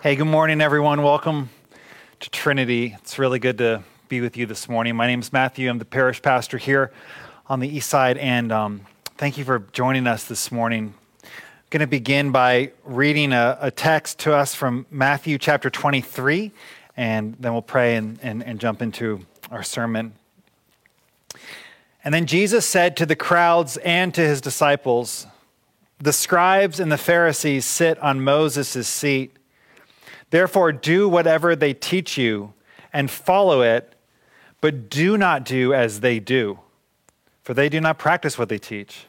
Hey, good morning, everyone. Welcome to Trinity. It's really good to be with you this morning. My name is Matthew. I'm the parish pastor here on the east side, and um, thank you for joining us this morning. I'm going to begin by reading a, a, text to us from Matthew chapter 23, and then we'll pray and, and, and jump into our sermon. And then Jesus said to the crowds and to his disciples, The scribes and the Pharisees sit on Moses' seat. Therefore, do whatever they teach you and follow it, but do not do as they do, for they do not practice what they teach.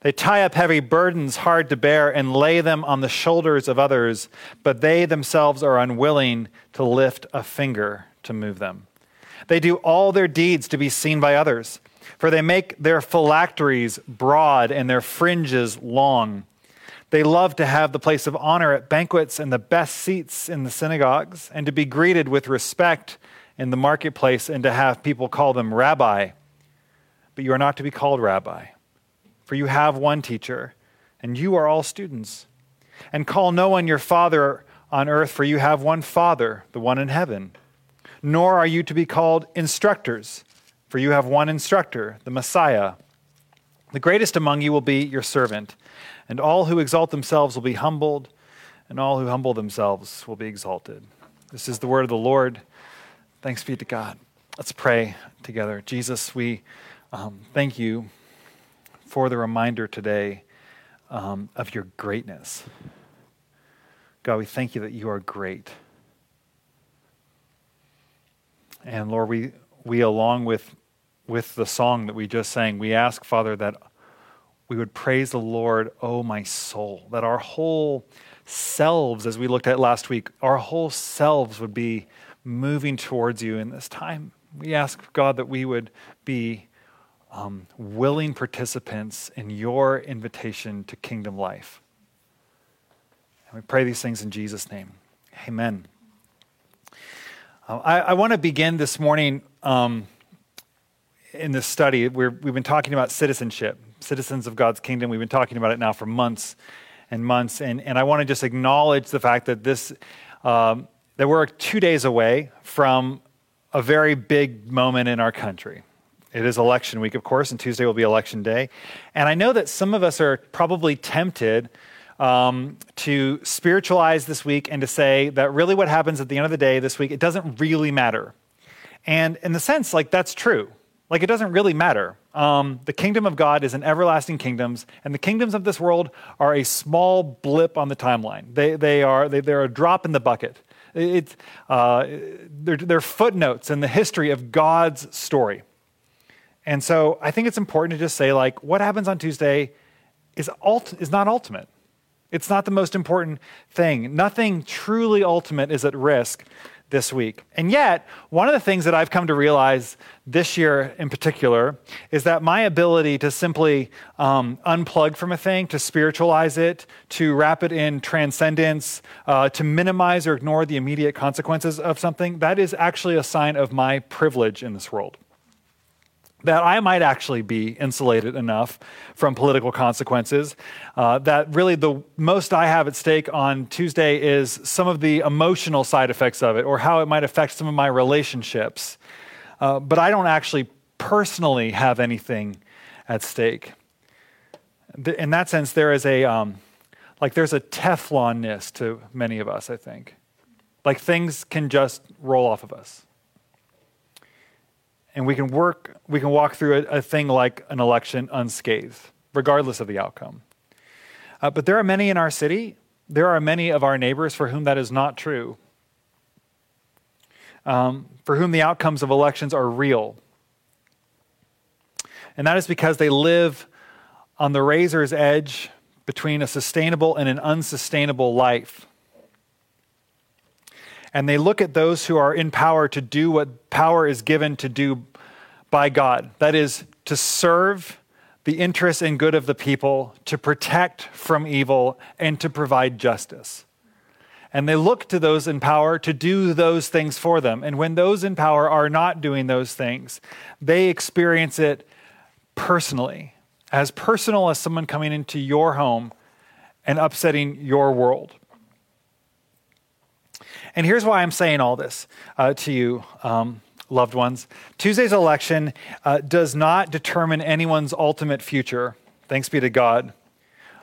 They tie up heavy burdens hard to bear and lay them on the shoulders of others, but they themselves are unwilling to lift a finger to move them. They do all their deeds to be seen by others, for they make their phylacteries broad and their fringes long. They love to have the place of honor at banquets and the best seats in the synagogues, and to be greeted with respect in the marketplace, and to have people call them rabbi. But you are not to be called rabbi, for you have one teacher, and you are all students. And call no one your father on earth, for you have one Father, the one in heaven. Nor are you to be called instructors, for you have one instructor, the Messiah. The greatest among you will be your servant. And all who exalt themselves will be humbled, and all who humble themselves will be exalted. This is the word of the Lord. Thanks be to God. Let's pray together. Jesus, we um, thank you for the reminder today um, of your greatness. God, we thank you that you are great. And Lord, we, we along with, with the song that we just sang, we ask, Father, that we would praise the Lord, oh my soul, that our whole selves, as we looked at last week, our whole selves would be moving towards you in this time. We ask, God, that we would be um, willing participants in your invitation to kingdom life. And we pray these things in Jesus' name. Amen. Uh, I, I want to begin this morning um, in this study. we have been talking about citizenship citizens of God's kingdom. We've been talking about it now for months and months. And, and I want to just acknowledge the fact that this, um, that we're two days away from a very big moment in our country. It is election week, of course, and Tuesday will be election day. And I know that some of us are probably tempted um, to spiritualize this week and to say that really what happens at the end of the day this week, it doesn't really matter. And in the sense, like, that's true. Like, it doesn't really matter. Um, the kingdom of God is an everlasting kingdom, and the kingdoms of this world are a small blip on the timeline. They, they are, they, they're a drop in the bucket. It, uh, they're, they're footnotes in the history of God's story. And so I think it's important to just say, like, what happens on Tuesday is, ult- is not ultimate. It's not the most important thing. Nothing truly ultimate is at risk this week. And yet, one of the things that I've come to realize this year in particular is that my ability to simply um, unplug from a thing, to spiritualize it, to wrap it in transcendence, uh, to minimize or ignore the immediate consequences of something, that is actually a sign of my privilege in this world that I might actually be insulated enough from political consequences. Uh, that really the most I have at stake on Tuesday is some of the emotional side effects of it or how it might affect some of my relationships. Uh, but I don't actually personally have anything at stake. In that sense, there is a um, like there's a Teflonness to many of us. I think, like things can just roll off of us and we can work, we can walk through a, a thing like an election unscathed, regardless of the outcome. Uh, but there are many in our city, there are many of our neighbors for whom that is not true, um, for whom the outcomes of elections are real. And that is because they live on the razor's edge between a sustainable and an unsustainable life and they look at those who are in power to do what power is given to do by God that is, to serve the interests and good of the people, to protect from evil, and to provide justice. And they look to those in power to do those things for them. And when those in power are not doing those things, they experience it personally, as personal as someone coming into your home and upsetting your world. And here's why I'm saying all this uh, to you, um, loved ones. Tuesday's election uh, does not determine anyone's ultimate future. Thanks be to God.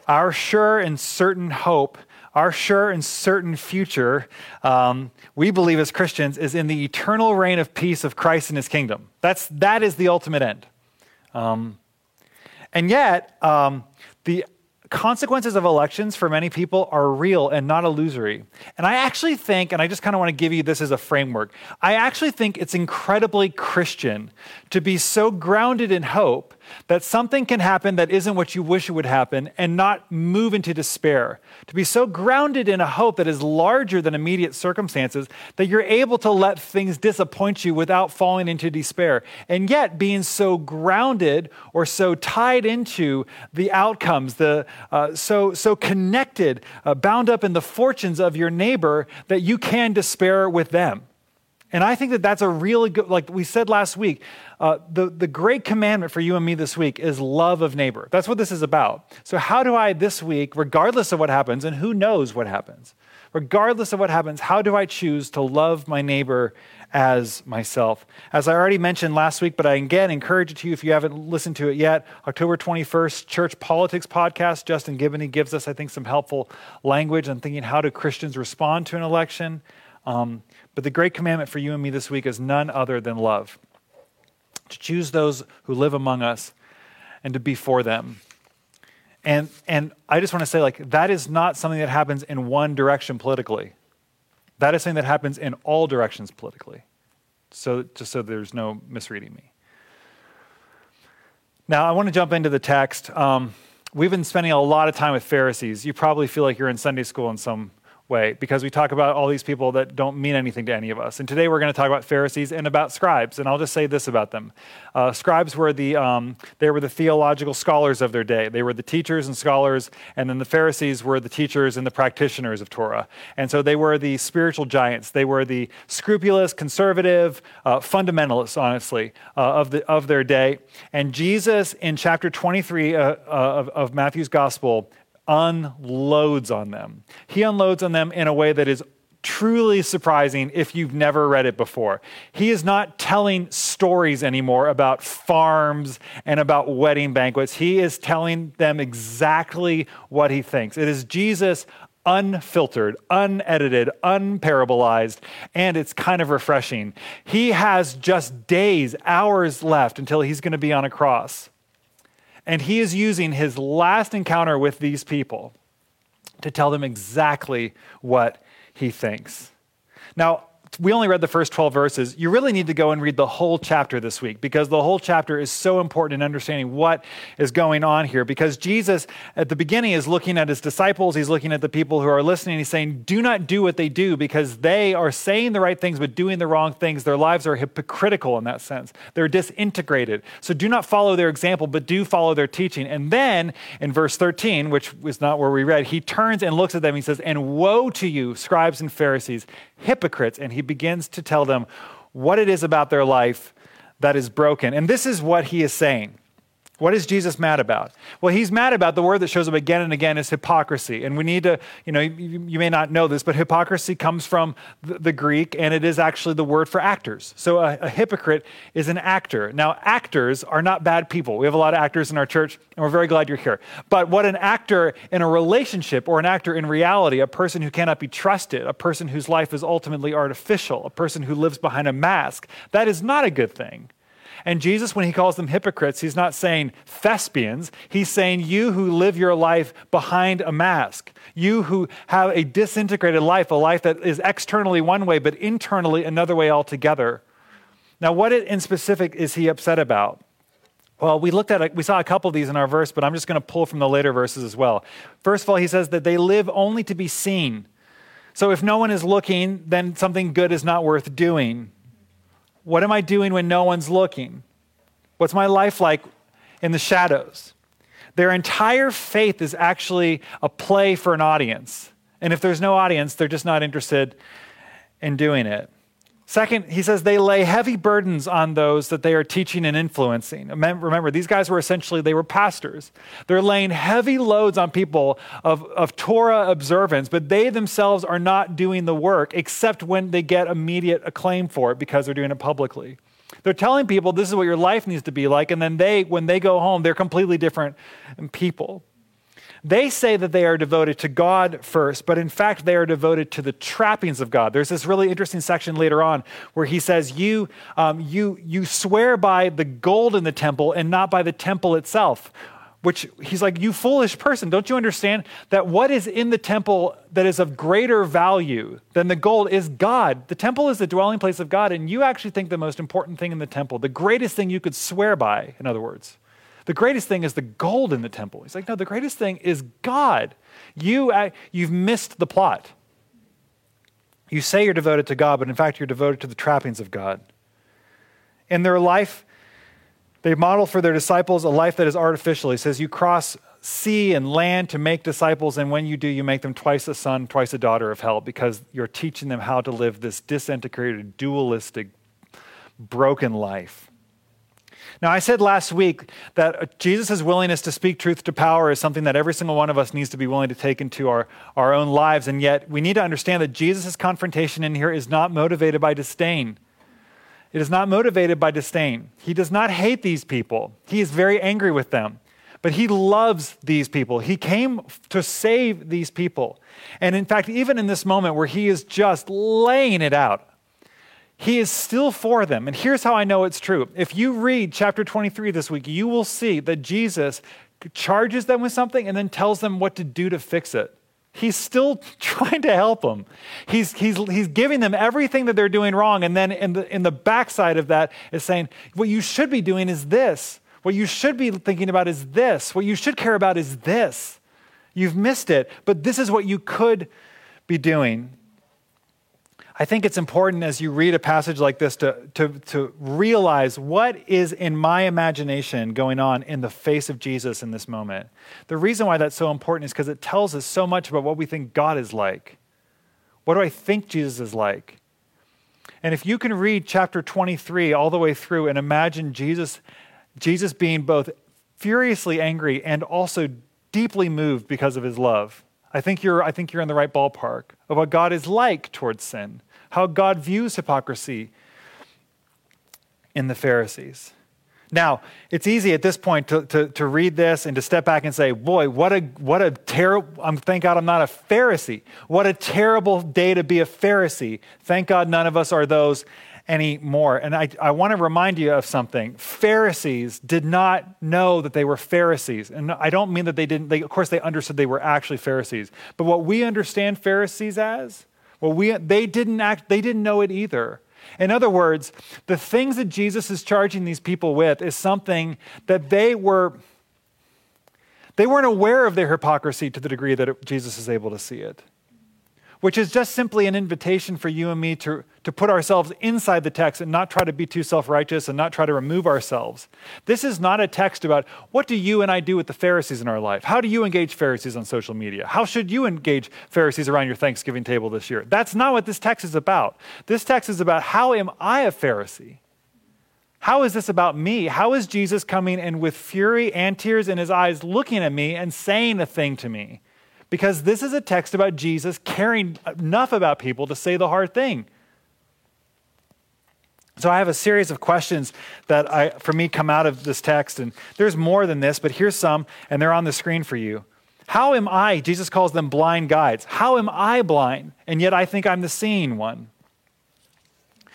Our sure and certain hope, our sure and certain future, um, we believe as Christians, is in the eternal reign of peace of Christ and his kingdom. That's, that is the ultimate end. Um, and yet, um, the consequences of elections for many people are real and not illusory. And I actually think, and I just kind of want to give you this as a framework, I actually think it's incredibly Christian to be so grounded in hope that something can happen that isn't what you wish it would happen and not move into despair. To be so grounded in a hope that is larger than immediate circumstances that you're able to let things disappoint you without falling into despair. And yet, being so grounded or so tied into the outcomes, the, uh, so, so connected, uh, bound up in the fortunes of your neighbor that you can despair with them. And I think that that's a really good, like we said last week, uh, the, the great commandment for you and me this week is love of neighbor. That's what this is about. So, how do I this week, regardless of what happens, and who knows what happens, regardless of what happens, how do I choose to love my neighbor as myself? As I already mentioned last week, but I again encourage it to you if you haven't listened to it yet, October 21st, Church Politics Podcast. Justin Giboney gives us, I think, some helpful language on thinking how do Christians respond to an election. Um, but the great commandment for you and me this week is none other than love. To choose those who live among us and to be for them. And, and I just want to say, like, that is not something that happens in one direction politically. That is something that happens in all directions politically. So, just so there's no misreading me. Now, I want to jump into the text. Um, we've been spending a lot of time with Pharisees. You probably feel like you're in Sunday school in some way because we talk about all these people that don't mean anything to any of us. And today we're going to talk about Pharisees and about scribes. And I'll just say this about them: uh, scribes were the um, they were the theological scholars of their day. They were the teachers and scholars, and then the Pharisees were the teachers and the practitioners of Torah. And so they were the spiritual giants. They were the scrupulous, conservative, uh, fundamentalists, honestly, uh, of the of their day. And Jesus in chapter 23 uh, uh, of, of Matthew's gospel unloads on them. He unloads on them in a way that is truly surprising if you've never read it before. He is not telling stories anymore about farms and about wedding banquets. He is telling them exactly what he thinks. It is Jesus unfiltered, unedited, unparabolized, and it's kind of refreshing. He has just days, hours left until he's going to be on a cross. And he is using his last encounter with these people to tell them exactly what he thinks. Now, we only read the first 12 verses. You really need to go and read the whole chapter this week because the whole chapter is so important in understanding what is going on here. Because Jesus, at the beginning, is looking at his disciples, he's looking at the people who are listening. He's saying, Do not do what they do because they are saying the right things but doing the wrong things. Their lives are hypocritical in that sense, they're disintegrated. So do not follow their example, but do follow their teaching. And then in verse 13, which is not where we read, he turns and looks at them. He says, And woe to you, scribes and Pharisees, hypocrites. And he begins to tell them what it is about their life that is broken. And this is what he is saying. What is Jesus mad about? Well, he's mad about the word that shows up again and again is hypocrisy. And we need to, you know, you, you may not know this, but hypocrisy comes from the, the, Greek and it is actually the word for actors. So a, a hypocrite is an actor. Now, actors are not bad people. We have a lot of actors in our church and we're very glad you're here. But what an actor in a relationship or an actor in reality, a person who cannot be trusted, a person whose life is ultimately artificial, a person who lives behind a mask, that is not a good thing. And Jesus, when he calls them hypocrites, he's not saying thespians. He's saying you who live your life behind a mask, you who have a disintegrated life, a life that is externally one way, but internally another way altogether. Now, what in specific is he upset about? Well, we looked at it, we saw a couple of these in our verse, but I'm just going to pull from the later verses as well. First of all, he says that they live only to be seen. So if no one is looking, then something good is not worth doing. What am I doing when no one's looking? What's my life like in the shadows? Their entire faith is actually a play for an audience. And if there's no audience, they're just not interested in doing it. Second, he says they lay heavy burdens on those that they are teaching and influencing. Remember, these guys were essentially, they were pastors. They're laying heavy loads on people of, of Torah observance, but they themselves are not doing the work except when they get immediate acclaim for it because they're doing it publicly. They're telling people this is what your life needs to be like, and then they, when they go home, they're completely different people. They say that they are devoted to God first, but in fact, they are devoted to the trappings of God. There's this really interesting section later on where he says, You, um, you, you swear by the gold in the temple and not by the temple itself. Which he's like, You foolish person, don't you understand that what is in the temple that is of greater value than the gold is God? The temple is the dwelling place of God, and you actually think the most important thing in the temple, the greatest thing you could swear by, in other words, the greatest thing is the gold in the temple. He's like, no, the greatest thing is God. You, uh, you've missed the plot. You say you're devoted to God, but in fact, you're devoted to the trappings of God. In their life, they model for their disciples a life that is artificial. He says, You cross sea and land to make disciples, and when you do, you make them twice a son, twice a daughter of hell, because you're teaching them how to live this disintegrated, dualistic, broken life. Now, I said last week that Jesus' willingness to speak truth to power is something that every single one of us needs to be willing to take into our, our own lives. And yet, we need to understand that Jesus' confrontation in here is not motivated by disdain. It is not motivated by disdain. He does not hate these people, he is very angry with them. But he loves these people. He came to save these people. And in fact, even in this moment where he is just laying it out, he is still for them. And here's how I know it's true. If you read chapter 23 this week, you will see that Jesus charges them with something and then tells them what to do to fix it. He's still trying to help them. He's, he's, he's giving them everything that they're doing wrong. And then in the, in the backside of that is saying, what you should be doing is this. What you should be thinking about is this. What you should care about is this. You've missed it, but this is what you could be doing. I think it's important as you read a passage like this to, to, to realize what is in my imagination going on in the face of Jesus in this moment. The reason why that's so important is because it tells us so much about what we think God is like. What do I think Jesus is like? And if you can read chapter 23 all the way through and imagine Jesus, Jesus being both furiously angry and also deeply moved because of his love, I think you're, I think you're in the right ballpark of what God is like towards sin how God views hypocrisy in the Pharisees. Now, it's easy at this point to, to, to, read this and to step back and say, boy, what a, what a terrible, um, thank God I'm not a Pharisee. What a terrible day to be a Pharisee. Thank God none of us are those anymore. And I, I want to remind you of something. Pharisees did not know that they were Pharisees. And I don't mean that they didn't, they, of course, they understood they were actually Pharisees. But what we understand Pharisees as well, we, they, didn't act, they didn't know it either. In other words, the things that Jesus is charging these people with is something that they were they weren't aware of their hypocrisy to the degree that Jesus is able to see it which is just simply an invitation for you and me to, to put ourselves inside the text and not try to be too self righteous and not try to remove ourselves. This is not a text about what do you and I do with the Pharisees in our life? How do you engage Pharisees on social media? How should you engage Pharisees around your Thanksgiving table this year? That's not what this text is about. This text is about how am I a Pharisee? How is this about me? How is Jesus coming and with fury and tears in his eyes looking at me and saying a thing to me? Because this is a text about Jesus caring enough about people to say the hard thing. So I have a series of questions that I, for me come out of this text, and there's more than this, but here's some, and they're on the screen for you. How am I, Jesus calls them blind guides, how am I blind, and yet I think I'm the seeing one?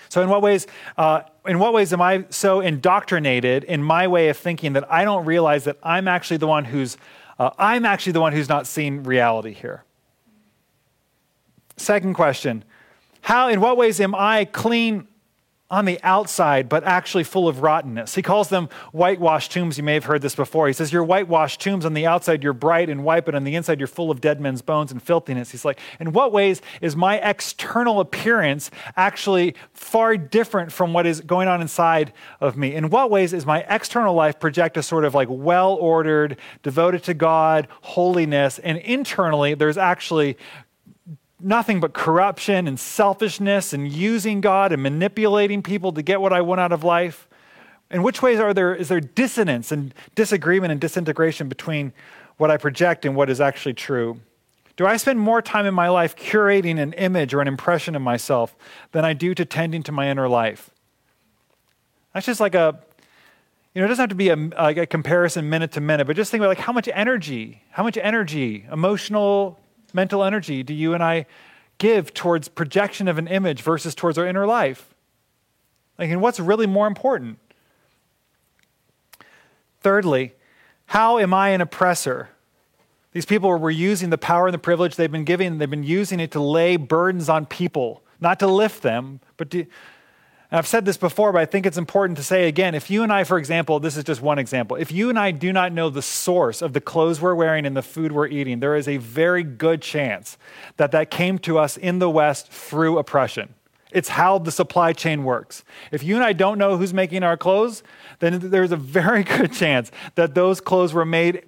So in what ways, uh, in what ways am I so indoctrinated in my way of thinking that I don't realize that I'm actually the one who's uh, I'm actually the one who's not seen reality here. Second question How, in what ways am I clean on the outside, but actually full of rottenness. He calls them whitewashed tombs. You may have heard this before. He says, You're whitewashed tombs. On the outside, you're bright and white, but on the inside, you're full of dead men's bones and filthiness. He's like, In what ways is my external appearance actually far different from what is going on inside of me? In what ways is my external life project a sort of like well ordered, devoted to God, holiness, and internally, there's actually nothing but corruption and selfishness and using God and manipulating people to get what I want out of life? In which ways are there, is there dissonance and disagreement and disintegration between what I project and what is actually true? Do I spend more time in my life curating an image or an impression of myself than I do to tending to my inner life? That's just like a, you know, it doesn't have to be a, like a comparison minute to minute, but just think about like how much energy, how much energy, emotional, mental energy do you and I give towards projection of an image versus towards our inner life? Like, and what's really more important? Thirdly, how am I an oppressor? These people were using the power and the privilege they've been given, they've been using it to lay burdens on people, not to lift them, but to. I've said this before, but I think it's important to say again. If you and I, for example, this is just one example, if you and I do not know the source of the clothes we're wearing and the food we're eating, there is a very good chance that that came to us in the West through oppression. It's how the supply chain works. If you and I don't know who's making our clothes, then there's a very good chance that those clothes were made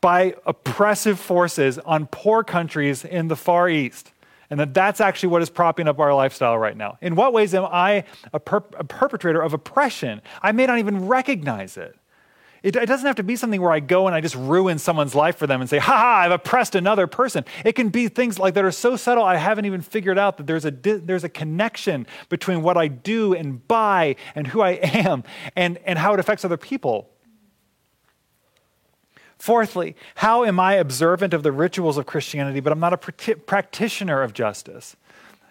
by oppressive forces on poor countries in the Far East. And that that's actually what is propping up our lifestyle right now. In what ways am I a, per- a perpetrator of oppression? I may not even recognize it. it. It doesn't have to be something where I go and I just ruin someone's life for them and say, ha ha, I've oppressed another person. It can be things like that are so subtle I haven't even figured out that there's a, there's a connection between what I do and buy and who I am and, and how it affects other people. Fourthly, how am I observant of the rituals of Christianity, but I'm not a practitioner of justice?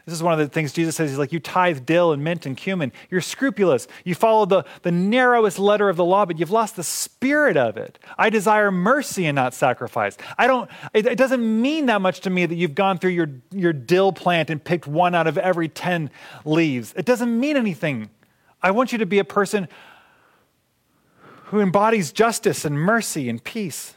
This is one of the things Jesus says. He's like, You tithe dill and mint and cumin. You're scrupulous. You follow the, the narrowest letter of the law, but you've lost the spirit of it. I desire mercy and not sacrifice. I don't, it, it doesn't mean that much to me that you've gone through your, your dill plant and picked one out of every 10 leaves. It doesn't mean anything. I want you to be a person who embodies justice and mercy and peace.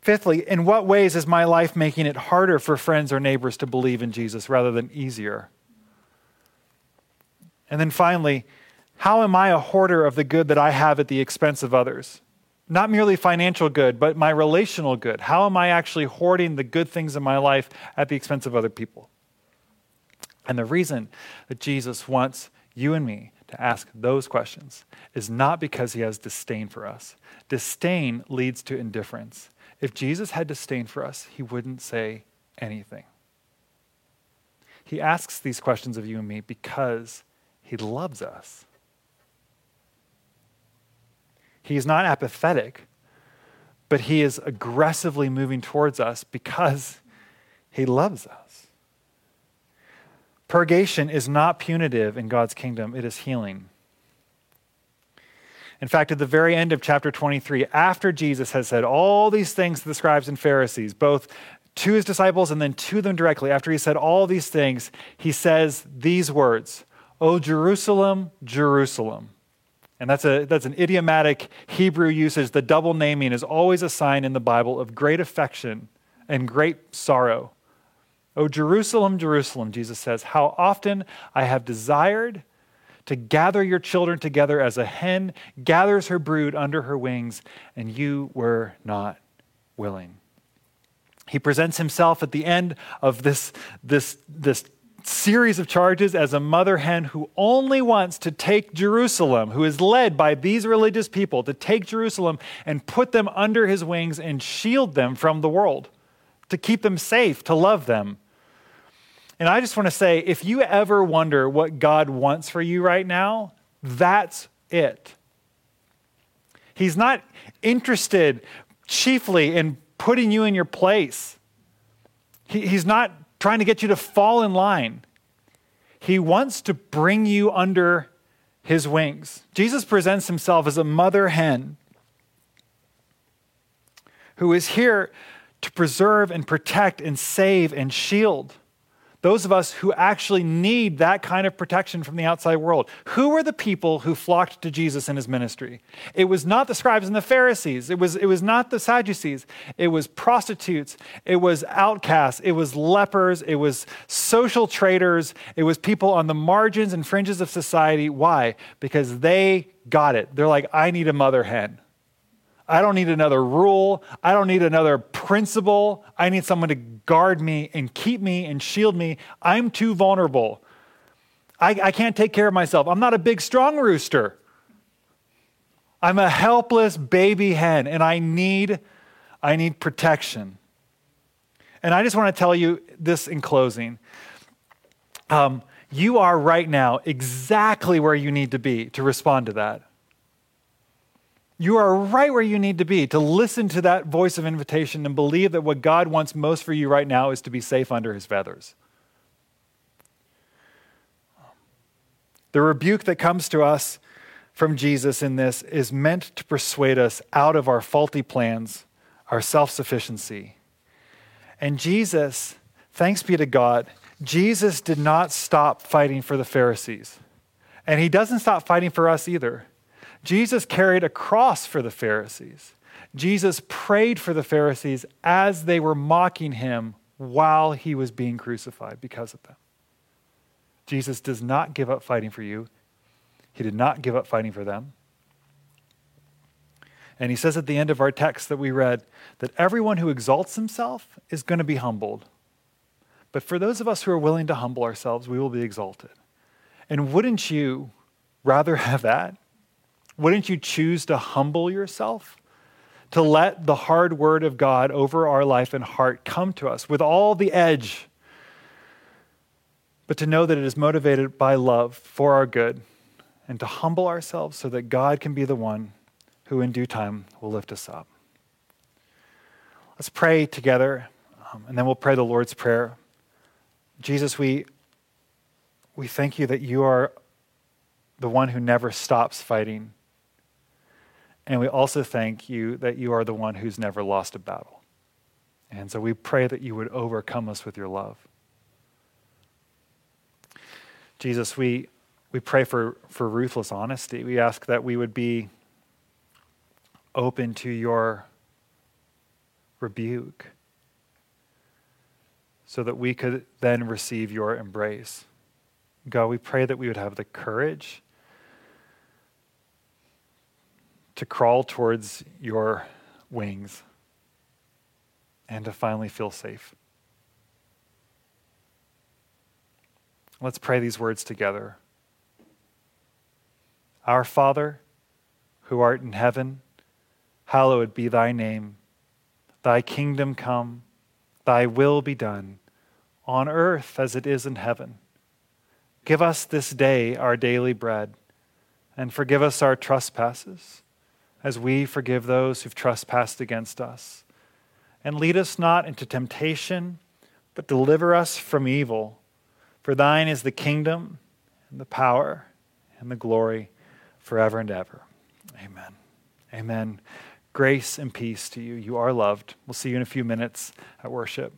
Fifthly, in what ways is my life making it harder for friends or neighbors to believe in Jesus rather than easier? And then finally, how am I a hoarder of the good that I have at the expense of others? Not merely financial good, but my relational good. How am I actually hoarding the good things in my life at the expense of other people? And the reason that Jesus wants you and me to ask those questions is not because he has disdain for us. Disdain leads to indifference. If Jesus had disdain for us, he wouldn't say anything. He asks these questions of you and me because he loves us. He's not apathetic, but he is aggressively moving towards us because he loves us. Purgation is not punitive in God's kingdom, it is healing. In fact, at the very end of chapter 23, after Jesus has said all these things to the scribes and Pharisees, both to his disciples and then to them directly, after he said all these things, he says these words O Jerusalem, Jerusalem. And that's, a, that's an idiomatic Hebrew usage. The double naming is always a sign in the Bible of great affection and great sorrow. O Jerusalem, Jerusalem, Jesus says, how often I have desired to gather your children together as a hen gathers her brood under her wings, and you were not willing. He presents himself at the end of this, this, this series of charges as a mother hen who only wants to take Jerusalem, who is led by these religious people to take Jerusalem and put them under his wings and shield them from the world, to keep them safe, to love them. And I just want to say if you ever wonder what God wants for you right now, that's it. He's not interested chiefly in putting you in your place. He, he's not trying to get you to fall in line. He wants to bring you under his wings. Jesus presents himself as a mother hen who is here to preserve and protect and save and shield those of us who actually need that kind of protection from the outside world. Who were the people who flocked to Jesus in his ministry? It was not the scribes and the Pharisees. It was, it was not the Sadducees. It was prostitutes. It was outcasts. It was lepers. It was social traders. It was people on the margins and fringes of society. Why? Because they got it. They're like, I need a mother hen. I don't need another rule. I don't need another principle. I need someone to guard me and keep me and shield me. I'm too vulnerable. I, I can't take care of myself. I'm not a big, strong rooster. I'm a helpless baby hen, and I need, I need protection. And I just want to tell you this in closing. Um, you are right now exactly where you need to be to respond to that. You are right where you need to be to listen to that voice of invitation and believe that what God wants most for you right now is to be safe under his feathers. The rebuke that comes to us from Jesus in this is meant to persuade us out of our faulty plans, our self sufficiency. And Jesus, thanks be to God, Jesus did not stop fighting for the Pharisees. And he doesn't stop fighting for us either. Jesus carried a cross for the Pharisees. Jesus prayed for the Pharisees as they were mocking him while he was being crucified because of them. Jesus does not give up fighting for you. He did not give up fighting for them. And he says at the end of our text that we read that everyone who exalts himself is going to be humbled. But for those of us who are willing to humble ourselves, we will be exalted. And wouldn't you rather have that? Wouldn't you choose to humble yourself? To let the hard word of God over our life and heart come to us with all the edge, but to know that it is motivated by love for our good, and to humble ourselves so that God can be the one who in due time will lift us up. Let's pray together, um, and then we'll pray the Lord's Prayer. Jesus, we, we thank you that you are the one who never stops fighting and we also thank you that you are the one who's never lost a battle. And so we pray that you would overcome us with your love. Jesus, we, we pray for, for ruthless honesty. We ask that we would be open to your rebuke so that we could then receive your embrace. God, we pray that we would have the courage to crawl towards your wings and to finally feel safe. Let's pray these words together. Our Father, who art in heaven, hallowed be thy name. Thy kingdom come, thy will be done, on earth as it is in heaven. Give us this day our daily bread, and forgive us our trespasses as we forgive those who've trespassed against us. And lead us not into temptation, but deliver us from evil. For thine is the kingdom, and the power, and the glory forever and ever. Amen. Amen. Grace and peace to you. You are loved. We'll see you in a few minutes at worship.